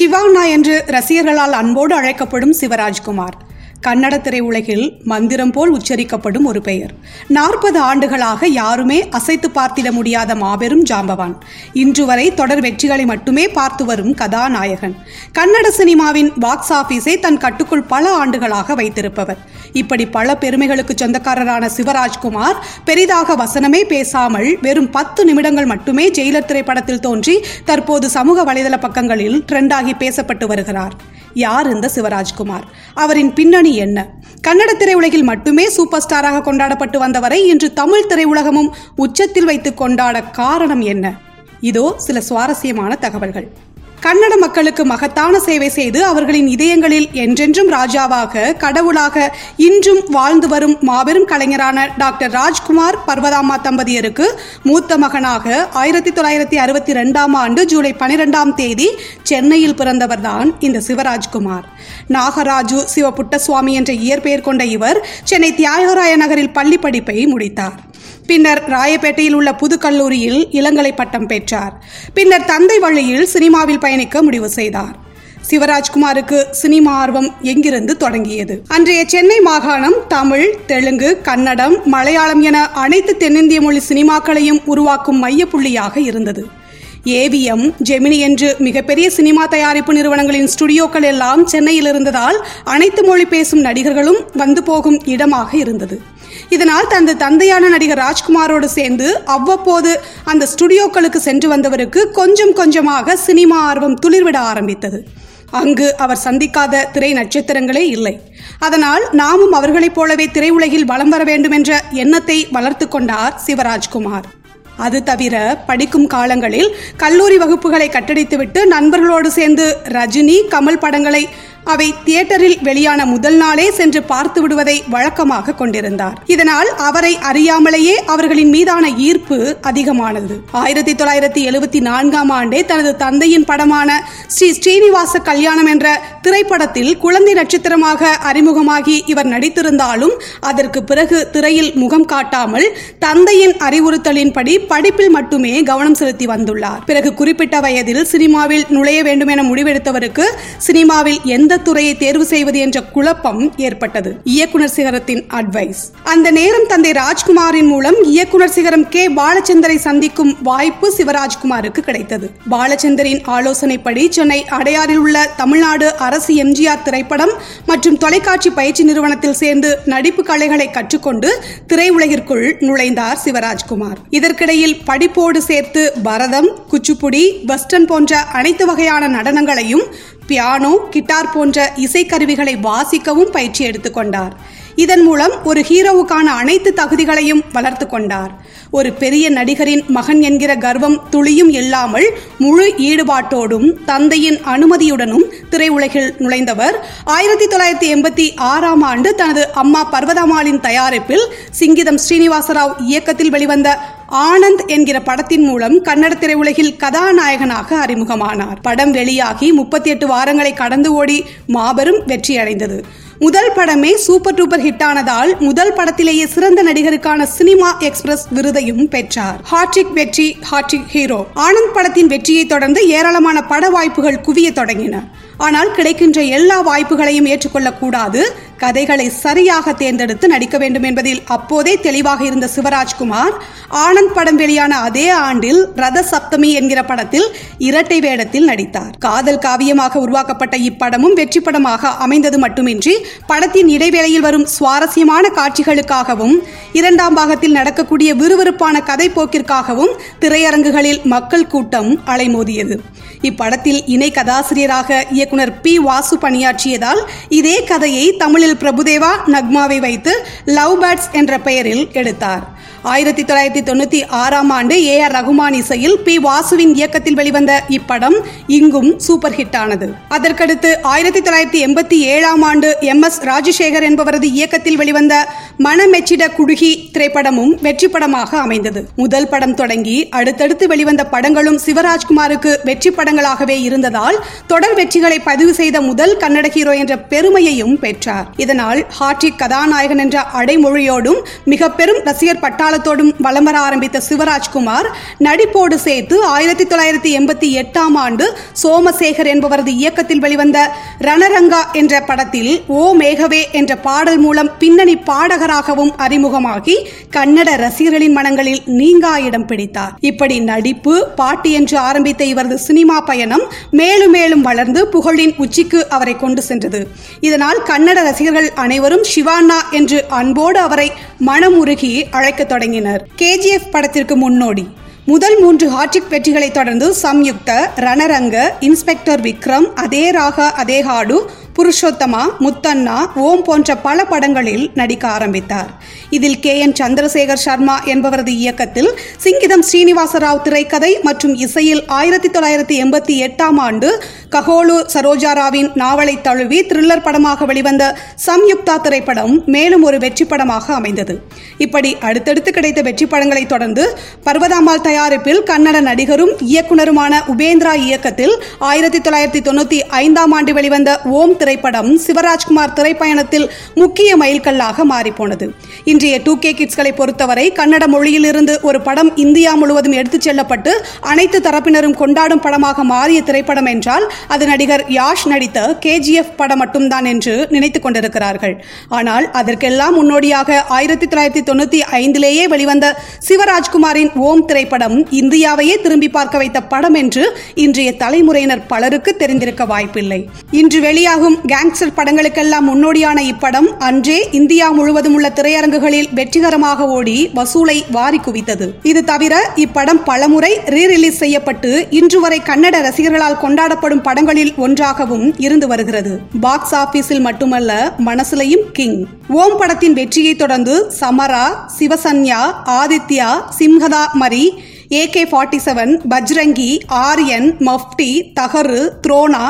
சிவாங்னா என்று ரசிகர்களால் அன்போடு அழைக்கப்படும் சிவராஜ்குமார். கன்னட திரையுலகில் மந்திரம் போல் உச்சரிக்கப்படும் ஒரு பெயர். நாற்பது ஆண்டுகளாக யாருமே அசைத்து பார்த்திட முடியாத மாபெரும் ஜாம்பவான். இன்று வரை தொடர் வெற்றிகளை மட்டுமே பார்த்து வரும் கதாநாயகன். கன்னட சினிமாவின் பாக்ஸ் ஆபீஸை தன் கட்டுக்குள் பல ஆண்டுகளாக வைத்திருப்பவர். இப்படி பல பெருமைகளுக்கு சொந்தக்காரரான சிவராஜ்குமார் பெரிதாக வசனமே பேசாமல் வெறும் பத்து நிமிடங்கள் மட்டுமே ஜெயிலர் திரைப்படத்தில் தோன்றி தற்போது சமூக வலைதள பக்கங்களில் ட்ரெண்டாகி பேசப்பட்டு வருகிறார். யார் இந்த சிவராஜ்குமார்? அவரின் பின்னணி என்ன? கன்னட திரையுலகில் மட்டுமே சூப்பர் ஸ்டாராக கொண்டாடப்பட்டு வந்தவரை இன்று தமிழ் திரையுலகமும் உச்சத்தில் வைத்து கொண்டாட காரணம் என்ன? இதோ சில சுவாரஸ்யமான தகவல்கள். கன்னட மக்களுக்கு மகத்தான சேவை செய்து அவர்களின் இதயங்களில் என்றென்றும் ராஜாவாக கடவுளாக இன்றும் வாழ்ந்து வரும் மாபெரும் கலைஞரான டாக்டர் ராஜ்குமார் பர்வதாமா தம்பதியருக்கு மூத்த மகனாக ஆயிரத்தி தொள்ளாயிரத்தி அறுபத்தி ரெண்டாம் ஆண்டு ஜூலை பனிரெண்டாம் தேதி சென்னையில் பிறந்தவர்தான் இந்த சிவராஜ்குமார். நாகராஜு சிவபுட்டசுவாமி என்ற இயற்பெயர் கொண்ட இவர் சென்னை தியாகராய நகரில் பள்ளி படிப்பை முடித்தார். பின்னர் ராயப்பேட்டையில் உள்ள புதுக்கல்லூரியில் இளங்கலை பட்டம் பெற்றார். பின்னர் தந்தை வழியில் சினிமாவில் பயணிக்க முடிவு செய்தார். சிவராஜ்குமாருக்கு சினிமா ஆர்வம் எங்கிருந்து தொடங்கியது? அன்றைய சென்னை மாகாணம் தமிழ் தெலுங்கு கன்னடம் மலையாளம் என அனைத்து தென்னிந்திய மொழி சினிமாக்களையும் உருவாக்கும் மையப்புள்ளியாக இருந்தது. ஏவிஎம் ஜெமினி என்று மிகப்பெரிய சினிமா தயாரிப்பு நிறுவனங்களின் ஸ்டுடியோக்கள் எல்லாம் சென்னையில் இருந்ததால் அனைத்து மொழி பேசும் நடிகர்களும் வந்து போகும் இடமாக இருந்தது. இதனால் தனது தந்தையான நடிகர் ராஜ்குமாரோடு சேர்ந்து அவ்வப்போது அந்த ஸ்டுடியோக்களுக்கு சென்று வந்தவருக்கு கொஞ்சம் கொஞ்சமாக சினிமா ஆர்வம் துளிர்விட ஆரம்பித்தது. அங்கு அவர் சந்திக்காத திரை நட்சத்திரங்களே இல்லை. அதனால் நாமும் அவர்களைப் போலவே திரையுலகில் வலம் வர வேண்டும் என்ற எண்ணத்தை வளர்த்து கொண்டார் சிவராஜ்குமார். அது தவிர படிக்கும் காலங்களில் கல்லூரி வகுப்புகளை கட்டடித்துவிட்டு நண்பர்களோடு சேர்ந்து ரஜினி கமல் படங்களை அவை தியேட்டரில் வெளியான முதல் நாளே சென்று பார்த்து விடுவதை வழக்கமாக கொண்டிருந்தார். இதனால் அவரை அறியாமலேயே அவர்களின் மீதான ஈர்ப்பு அதிகமானது. ஆயிரத்தி தொள்ளாயிரத்தி எழுபத்தி நான்காம் ஆண்டே தனது தந்தையின் படமான ஸ்ரீ ஸ்ரீனிவாச கல்யாணம் என்ற திரைப்படத்தில் குழந்தை நட்சத்திரமாக அறிமுகமாகி இவர் நடித்திருந்தாலும் அதற்கு பிறகு திரையில் முகம் காட்டாமல் தந்தையின் அறிவுறுத்தலின்படி படிப்பில் மட்டுமே கவனம் செலுத்தி வந்துள்ளார். பிறகு குறிப்பிட்ட வயதில் சினிமாவில் நுழைய வேண்டும் என முடிவெடுத்தவருக்கு சினிமாவில் எந்த துறையை தேர்வு செய்வது என்ற குழப்பம் ஏற்பட்டது. இயக்குனர் சிகரத்தின் அட்வைஸ் அந்த நேரம் தந்தை ராஜ்குமாரின் மூலம் இயக்குனர் சிகரம் கே. பாலச்சந்தரை சந்திக்கும் வாய்ப்பு சிவராஜ்குமாருக்கு கிடைத்தது. பாலச்சந்தரின் ஆலோசனைப்படி சென்னை அடையாறில் உள்ள தமிழ்நாடு அரசு எம்ஜிஆர் திரைப்படம் மற்றும் தொலைக்காட்சி பயிற்சி நிறுவனத்தில் சேர்ந்து நடிப்பு கலைகளை கற்றுக்கொண்டு திரையுலகிற்குள் நுழைந்தார் சிவராஜ்குமார். இதற்கிடையில் படிப்போடு சேர்த்து பரதம் குச்சிப்புடி வெஸ்டர்ன் போன்ற அனைத்து வகையான நடனங்களையும் பியானோ கிட்டார் போன்ற இசைக்கருவிகளை வாசிக்கவும் பயிற்சி எடுத்துக்கொண்டார் இதன் மூலம் ஒரு ஹீரோவுக்கான அனைத்து தகுதிகளையும் வளர்த்து கொண்டார். ஒரு பெரிய நடிகரின் மகன் என்கிற கர்வம் துளியும் இல்லாமல் முழு ஈடுபாட்டோடும் தந்தையின் அனுமதியுடனும் திரையுலகில் நுழைந்தவர். ஆயிரத்தி தொள்ளாயிரத்தி எண்பத்தி ஆறாம் ஆண்டு தனது அம்மா பர்வதமாலின் தயாரிப்பில் சிங்கிதம் ஸ்ரீனிவாசராவ் இயக்கத்தில் வெளிவந்த ஆனந்த் என்கிற படத்தின் மூலம் கன்னட திரையுலகில் கதாநாயகனாக அறிமுகமானார். படம் வெளியாகி முப்பத்தி எட்டு வாரங்களை கடந்து ஓடி மாபெரும் வெற்றி அடைந்தது முதல் படமே சூப்பர் டூப்பர் ஹிட் ஆனதால் முதல் படத்திலேயே சிறந்த நடிகருக்கான சினிமா எக்ஸ்பிரஸ் விருதையும் பெற்றார். ஹாட்ரிக் வெற்றி ஹாட்ரிக் ஹீரோ. ஆனந்த் படத்தின் வெற்றியை தொடர்ந்து ஏராளமான பட வாய்ப்புகள் குவிய தொடங்கின. ஆனால் கிடைக்கின்ற எல்லா வாய்ப்புகளையும் ஏற்றுக்கொள்ளக்கூடாது கதைகளை சரியாக தேர்ந்தெடுத்து நடிக்க வேண்டும் என்பதில் அப்போதே தெளிவாக இருந்த சிவராஜ்குமார் ஆனந்த் படம் வெளியான அதே ஆண்டில் ரத சப்தமி என்கிற படத்தில் இரட்டை வேடத்தில் நடித்தார். காதல் காவியமாக உருவாக்கப்பட்ட இப்படமும் வெற்றி படமாக அமைந்தது மட்டுமின்றி படத்தின் இடைவேளையில் வரும் சுவாரஸ்யமான காட்சிகளுக்காகவும் இரண்டாம் பாகத்தில் நடக்கக்கூடிய விறுவிறுப்பான கதை போக்கிற்காகவும் திரையரங்குகளில் மக்கள் கூட்டம் அலைமோதியது. இப்படத்தில் இணை கதாசிரியராக இயக்குனர் பி. வாசு பணியாற்றியதால் இதே கதையை தமிழில் பிரபுதேவா நக்மாவை வைத்து லவ் பேர்ட்ஸ் என்ற பெயரில் எடுத்தார். ஆயிரத்தி தொள்ளாயிரத்தி தொண்ணூற்றி ஆறாம் ஆண்டு ஏ ஆர் ரகுமான் இசையில் பி வாசுவின் இயக்கத்தில் வெளிவந்த இப்படம் இங்கும் சூப்பர் ஹிட் ஆனது. அதற்கடுத்து ஆயிரத்தி தொள்ளாயிரத்தி எண்பத்தி ஏழாம் ஆண்டு எம் எஸ் ராஜசேகர் என்பவரது இயக்கத்தில் வெளிவந்த மனமெச்சிட குடுகி திரைப்படமும் வெற்றி படமாக அமைந்தது. முதல் படம் தொடங்கி அடுத்தடுத்து வெளிவந்த படங்களும் சிவராஜ்குமாருக்கு வெற்றி படங்களாகவே இருந்ததால் தொடர் வெற்றிகளை பதிவு செய்த முதல் கன்னட ஹீரோ என்ற பெருமையையும் பெற்றார். இதனால் ஹாட்ரிக் கதாநாயகன் என்ற அடைமொழியோடும் மிக பெரும் ரசிகர் பட்ட பட்டாளத்தோடும் வலம் வர ஆரம்பித்த சிவராஜ்குமார் நடிப்போடு சேர்த்து ஆயிரத்தி தொள்ளாயிரத்தி எண்பத்தி எட்டாம் ஆண்டு சோமசேகர் என்பவரது இயக்கத்தில் வெளிவந்த ரணரங்கா என்ற படத்தில் ஓ மேகவே என்ற பாடல் மூலம் பின்னணி பாடகராகவும் அறிமுகமாகி கன்னட ரசிகர்களின் மனங்களில் நீங்கா இடம் பிடித்தார். இப்படி நடிப்பு பாட்டு என்று ஆரம்பித்த இவரது சினிமா பயணம் மேலும் மேலும் வளர்ந்து புகழின் உச்சிக்கு அவரை கொண்டு சென்றது. இதனால் கன்னட ரசிகர்கள் அனைவரும் சிவானா என்று அன்போடு அவரை மனமுருகி அழைக்கத் தொடங்கினர். கேஜிஎஃப் படத்திற்கு முன்னோடி முதல் மூன்று ஹாட்ரிக் வெற்றிகளை தொடர்ந்து சம்யுக்த ரணரங்க இன்ஸ்பெக்டர் விக்ரம் அதே ராக அதே ஹாடு புருஷோத்தமா முத்தண்ணா ஓம் போன்ற பல படங்களில் நடிக்க ஆரம்பித்தார். இதில் கே. என். சந்திரசேகர் சர்மா என்பவரது இயக்கத்தில் சிங்கிதம் ஸ்ரீனிவாசராவ் திரைக்கதை மற்றும் இசையில் ஆயிரத்தி தொள்ளாயிரத்தி எண்பத்தி எட்டாம் ஆண்டு ககோலு சரோஜாராவின் நாவலை தழுவி த்ரில்லர் படமாக வெளிவந்த சம்யுக்தா திரைப்படம் மேலும் ஒரு வெற்றி படமாக அமைந்தது. இப்படி அடுத்தடுத்து கிடைத்த வெற்றி படங்களை தொடர்ந்து பர்வதாம்பாள் தயாரிப்பில் கன்னட நடிகரும் இயக்குனருமான உபேந்திரா இயக்கத்தில் ஆயிரத்தி தொள்ளாயிரத்தி தொண்ணூத்தி ஐந்தாம் ஆண்டு வெளிவந்த ஓம் திரை திரைப்படம் சிவராஜ்குமார் திரைப்பயணத்தில் முக்கிய மைல்கல்லாக மாறிப்போனது. இன்றைய டூ கே கிட்ஸ்களை பொறுத்தவரை கன்னட மொழியிலிருந்து ஒரு படம் இந்தியா முழுவதும் எடுத்துச் செல்லப்பட்டு அனைத்து தரப்பினரும் கொண்டாடும் படமாக மாறிய திரைப்படம் என்றால் அது நடிகர் யாஷ் நடித்த கேஜிஎஃப் படம் மட்டும்தான் என்று நினைத்துக் கொண்டிருக்கிறார்கள். ஆனால் அதற்கெல்லாம் முன்னோடியாக ஆயிரத்தி தொள்ளாயிரத்தி தொண்ணூற்றி ஐந்திலேயே வெளிவந்த சிவராஜ்குமாரின் ஓம் திரைப்படம் இந்தியாவையே திரும்பி பார்க்க வைத்த படம் என்று இன்றைய தலைமுறையினர் பலருக்கு தெரிந்திருக்க வாய்ப்பில்லை. இன்று வெளியாகும் கேங்ஸ்டர் படங்களுக்கெல்லாம் முன்னோடியான இப்படம் அன்றே இந்தியா முழுவதும் உள்ள திரையரங்குகளில் வெற்றிகரமாக ஓடி வசூலை வாரி குவித்தது. இது தவிர இப்படம் பலமுறை ரீ ரிலீஸ் செய்யப்பட்டு இன்று வரை கன்னட ரசிகர்களால் கொண்டாடப்படும் படங்களில் ஒன்றாகவும் இருந்து வருகிறது. பாக்ஸ் ஆபீஸில் மட்டுமல்ல மனசுலையும் கிங் ஓம் படத்தின் வெற்றியை தொடர்ந்து Samara சிவசன்யா Aditya சிம்ஹதா Mari AK forty seven Bajrangi Aryan Mufti Tagaru Drona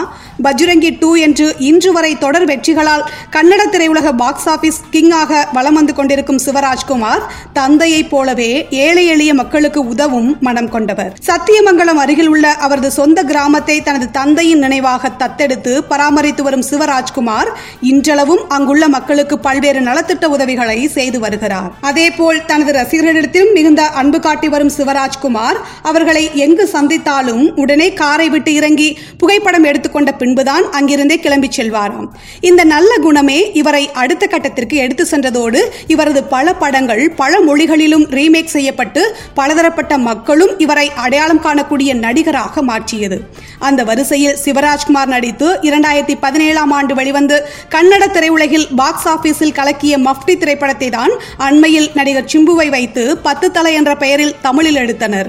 Bajrangi two என்று இன்று வரை தொடர் வெற்றிகளால் கன்னட திரையுலக பாக்ஸ் ஆபீஸ் கிங்காக வலம் வந்து கொண்டிருக்கும் சிவராஜ்குமார் தந்தையைப் போலவே ஏழை எளிய மக்களுக்கு உதவும் மனம் கொண்டவர். சத்தியமங்கலம் அருகில் உள்ள அவரது சொந்த கிராமத்தை தனது தந்தையின் நினைவாக தத்தெடுத்து பராமரித்து வரும் சிவராஜ்குமார் இன்றளவும் அங்குள்ள மக்களுக்கு பல்வேறு நலத்திட்ட உதவிகளை செய்து வருகிறார். அதேபோல் தனது ரசிகர்களிடத்திலும் மிகுந்த அன்பு காட்டி வரும் சிவராஜ்குமார் அவர்களை எங்கு சந்தித்தாலும் உடனே காரை விட்டு இறங்கி புகைப்படம் எடுத்துக்கொண்ட பின்புதான் அங்கிருந்தே கிளம்பி செல்வாராம். இந்த நல்ல குணமே இவரை அடுத்த கட்டத்திற்கு எடுத்து சென்றதோடு இவரது பல படங்கள் பல மொழிகளிலும் ரீமேக் செய்யப்பட்டு பலதரப்பட்ட மக்களும் இவரை அடையாளம் காணக்கூடிய நடிகராக மாற்றியது. அந்த வரிசையில் சிவராஜ்குமார் நடித்து இரண்டாயிரத்தி பதினேழாம் ஆண்டு வெளிவந்து கன்னட திரையுலகில் பாக்ஸ் ஆபீஸில் கலக்கிய மஃப்டி திரைப்படத்தை தான் அண்மையில் நடிகர் சிம்புவை வைத்து பத்து தலை என்ற பெயரில் தமிழில் எடுத்தனர்.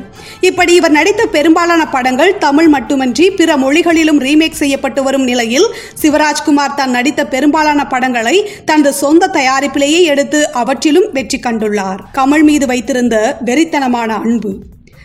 இப்படி இவர் நடித்த பெரும்பாலான படங்கள் தமிழ் மட்டுமின்றி பிற மொழிகளிலும் ரீமேக் செய்யப்பட்டு வரும் நிலையில் சிவராஜ்குமார் தான் நடித்த பெரும்பாலான படங்களை தனது சொந்த தயாரிப்பிலேயே எடுத்து அவற்றிலும் வெற்றி கண்டுள்ளார். கமல் மீது வைத்திருந்த வெறித்தனமான அன்பு.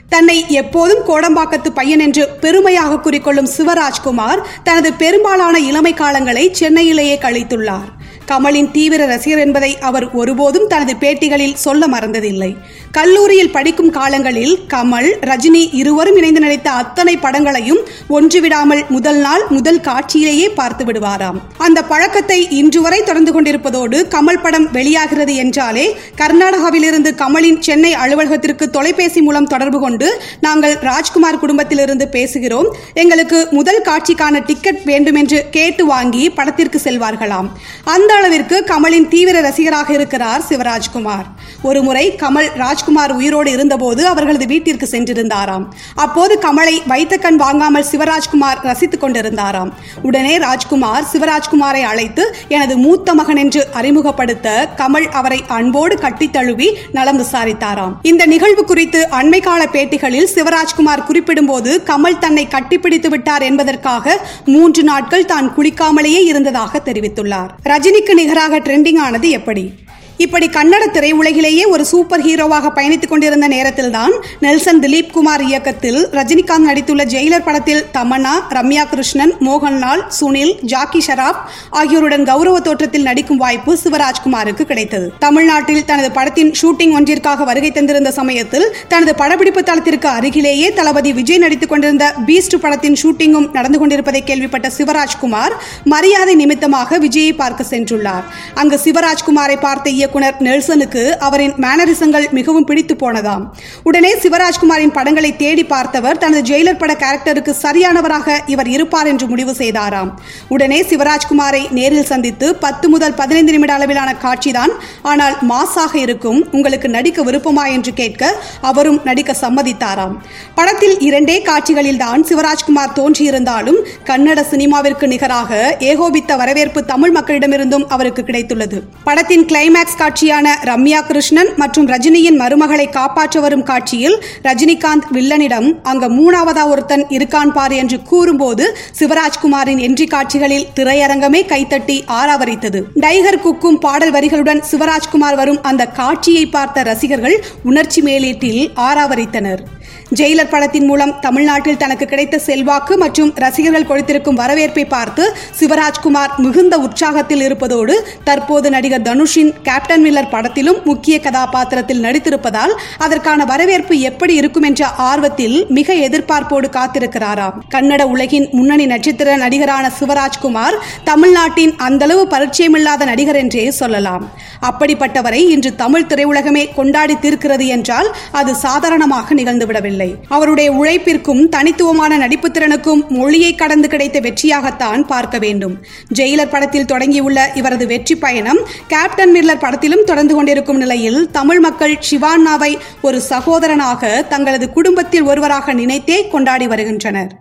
தன்னை எப்போதும் கோடம்பாக்கத்து பையன் என்று பெருமையாக குறிக்கொள்ளும் சிவராஜ்குமார் தனது பெரும்பாலான இளமை காலங்களை சென்னையிலேயே கழித்துள்ளார். கமலின் தீவிர ரசிகர் என்பதை அவர் ஒருபோதும் தனது பேட்டிகளில் சொல்ல மறந்ததில்லை. கல்லூரியில் படிக்கும் காலங்களில் கமல் ரஜினி இருவரும் இணைந்து நடித்த அத்தனை படங்களையும் ஒன்றுவிடாமல் முதல் நாள் முதல் காட்சியிலேயே பார்த்து விடுவாராம். அந்த பழக்கத்தை இன்று வரை தொடர்ந்து கொண்டிருப்பதோடு கமல் படம் வெளியாகிறது என்றாலே கர்நாடகாவிலிருந்து கமலின் சென்னை அலுவலகத்திற்கு தொலைபேசி மூலம் தொடர்பு கொண்டு நாங்கள் ராஜ்குமார் குடும்பத்திலிருந்து பேசுகிறோம். எங்களுக்கு முதல் காட்சிக்கான டிக்கெட் வேண்டும் என்று கேட்டு வாங்கி படத்திற்கு செல்வார்களாம். அந்த அளவிற்கு கமலின் தீவிர ரசிகராக இருக்கிறார் சிவராஜ்குமார். ஒருமுறை கமல் ராஜ்குமார் உயிரோடு இருந்தபோது அவர்களது வீட்டிற்கு சென்றிருந்தாராம். அப்போது கமலை வைத்த கண் வாங்காமல் சிவராஜ்குமார் ரசித்துக் கொண்டிருந்தாராம். உடனே ராஜ்குமார் சிவராஜ்குமாரை அழைத்து எனது மூத்த மகன் என்று அறிமுகப்படுத்த கமல் அவரை அன்போடு கட்டி தழுவி நலம் விசாரித்தாராம். இந்த நிகழ்வு குறித்து அண்மை கால பேட்டிகளில் சிவராஜ்குமார் குறிப்பிடும்போது கமல் தன்னை கட்டிப்பிடித்து விட்டார் என்பதற்காக மூன்று நாட்கள் தான் குளிக்காமலேயே இருந்ததாக தெரிவித்துள்ளார். ரஜினிக்கு நிகராக ட்ரெண்டிங் ஆனது எப்படி? இப்படி கன்னட திரையுலகிலேயே ஒரு சூப்பர் ஹீரோவாக பயணித்துக் கொண்டிருந்த நேரத்தில்தான் நெல்சன் திலீப் குமார் இயக்கத்தில் ரஜினிகாந்த் நடித்துள்ள ஜெயிலர் படத்தில் தமன்னா ரம்யா கிருஷ்ணன் மோகன்லால் சுனில் ஜாக்கி ஷராப் ஆகியோருடன் கௌரவ தோற்றத்தில் நடிக்கும் வாய்ப்பு சிவராஜ்குமாருக்கு கிடைத்தது. தமிழ்நாட்டில் தனது படத்தின் ஷூட்டிங் ஒன்றிற்காக வருகை தந்திருந்த சமயத்தில் தனது படப்பிடிப்பு தளத்திற்கு அருகிலேயே தளபதி விஜய் நடித்துக் கொண்டிருந்த பீஸ்ட் படத்தின் ஷூட்டிங்கும் நடந்து கொண்டிருப்பதை கேள்விப்பட்ட சிவராஜ்குமார் மரியாதை நிமித்தமாக விஜயை பார்க்க சென்றுள்ளார். அங்கு சிவராஜ்குமாரை பார்த்த இயக்குனர் நெல்சனுக்கு அவரின் மேனரிசங்கள் மிகவும் பிடித்து போனதாம். உடனே சிவராஜ்குமாரின் படங்களை தேடி பார்த்தவர் தனது ஜெயிலர் பட கேரக்டருக்கு சரியானவராக இவர் இருப்பார் என்று முடிவு செய்தாராம். உடனே சிவராஜ்குமாரை நேரில் சந்தித்து பத்து முதல் பதினைந்து நிமிட அளவிலான காட்சிதான் ஆனால் மாசாக இருக்கும் உங்களுக்கு நடிக்க விருப்பமா என்று கேட்க அவரும் நடிக்க சம்மதித்தாராம். படத்தில் இரண்டே காட்சிகளில் தான் சிவராஜ்குமார் தோன்றியிருந்தாலும் கன்னட சினிமாவிற்கு நிகராக ஏகோபித்த வரவேற்பு தமிழ் மக்களிடமிருந்தும் அவருக்கு கிடைத்துள்ளது. படத்தின் கிளைமேக்ஸ் காட்சியான ரம்யா கிருஷ்ணன் மற்றும் ரஜினியின் மருமகளை காப்பாற்ற வரும் காட்சியில் ரஜினிகாந்த் வில்லனிடம் அங்க மூணாவதா ஒருத்தன் இருக்கான் பார் என்று கூறும்போது சிவராஜ்குமாரின் என்ட்ரி காட்சிகளில் திரையரங்கமே கைத்தட்டி ஆராவரித்தது. டைகர் குக்கும் பாடல் வரிகளுடன் சிவராஜ்குமார் வரும் அந்த காட்சியை பார்த்த ரசிகர்கள் உணர்ச்சி மேலீட்டில் ஆராவரித்தனர். ஜெயிலர் படத்தின் மூலம் தமிழ்நாட்டில் தனக்கு கிடைத்த செல்வாக்கு மற்றும் ரசிகர்கள் கொடுத்திருக்கும் வரவேற்பை பார்த்து சிவராஜ்குமார் மிகுந்த உற்சாகத்தில் இருப்பதோடு தற்போது நடிகர் தனுஷின் கேப்டன் மில்லர் படத்திலும் முக்கிய கதாபாத்திரத்தில் நடித்திருப்பதால் அதற்கான வரவேற்பு எப்படி இருக்கும் என்ற ஆர்வத்தில் மிக எதிர்பார்ப்போடு காத்திருக்கிறாராம். கன்னட உலகின் முன்னணி நட்சத்திர நடிகரான சிவராஜ்குமார் தமிழ்நாட்டின் அந்தளவு பரிச்சயமில்லாத நடிகர் என்றே சொல்லலாம். அப்படிப்பட்டவரை இன்று தமிழ் திரையுலகமே கொண்டாடி தீர்க்கிறது என்றால் அது சாதாரணமாக முடியவில்லை அவருடைய உழைப்பிற்கும் தனித்துவமான நடிப்பு திறனுக்கும் மொழியை கடந்து கிடைத்த வெற்றியாகத்தான் பார்க்க வேண்டும். ஜெயிலர் படத்தில் தொடங்கியுள்ள இவரது வெற்றி பயணம் கேப்டன் மில்லர் படத்திலும் தொடர்ந்து கொண்டிருக்கும் நிலையில் தமிழ் மக்கள் சிவானாவை ஒரு சகோதரனாக தங்களது குடும்பத்தில் ஒருவராக நினைத்தே கொண்டாடி வருகின்றனர்.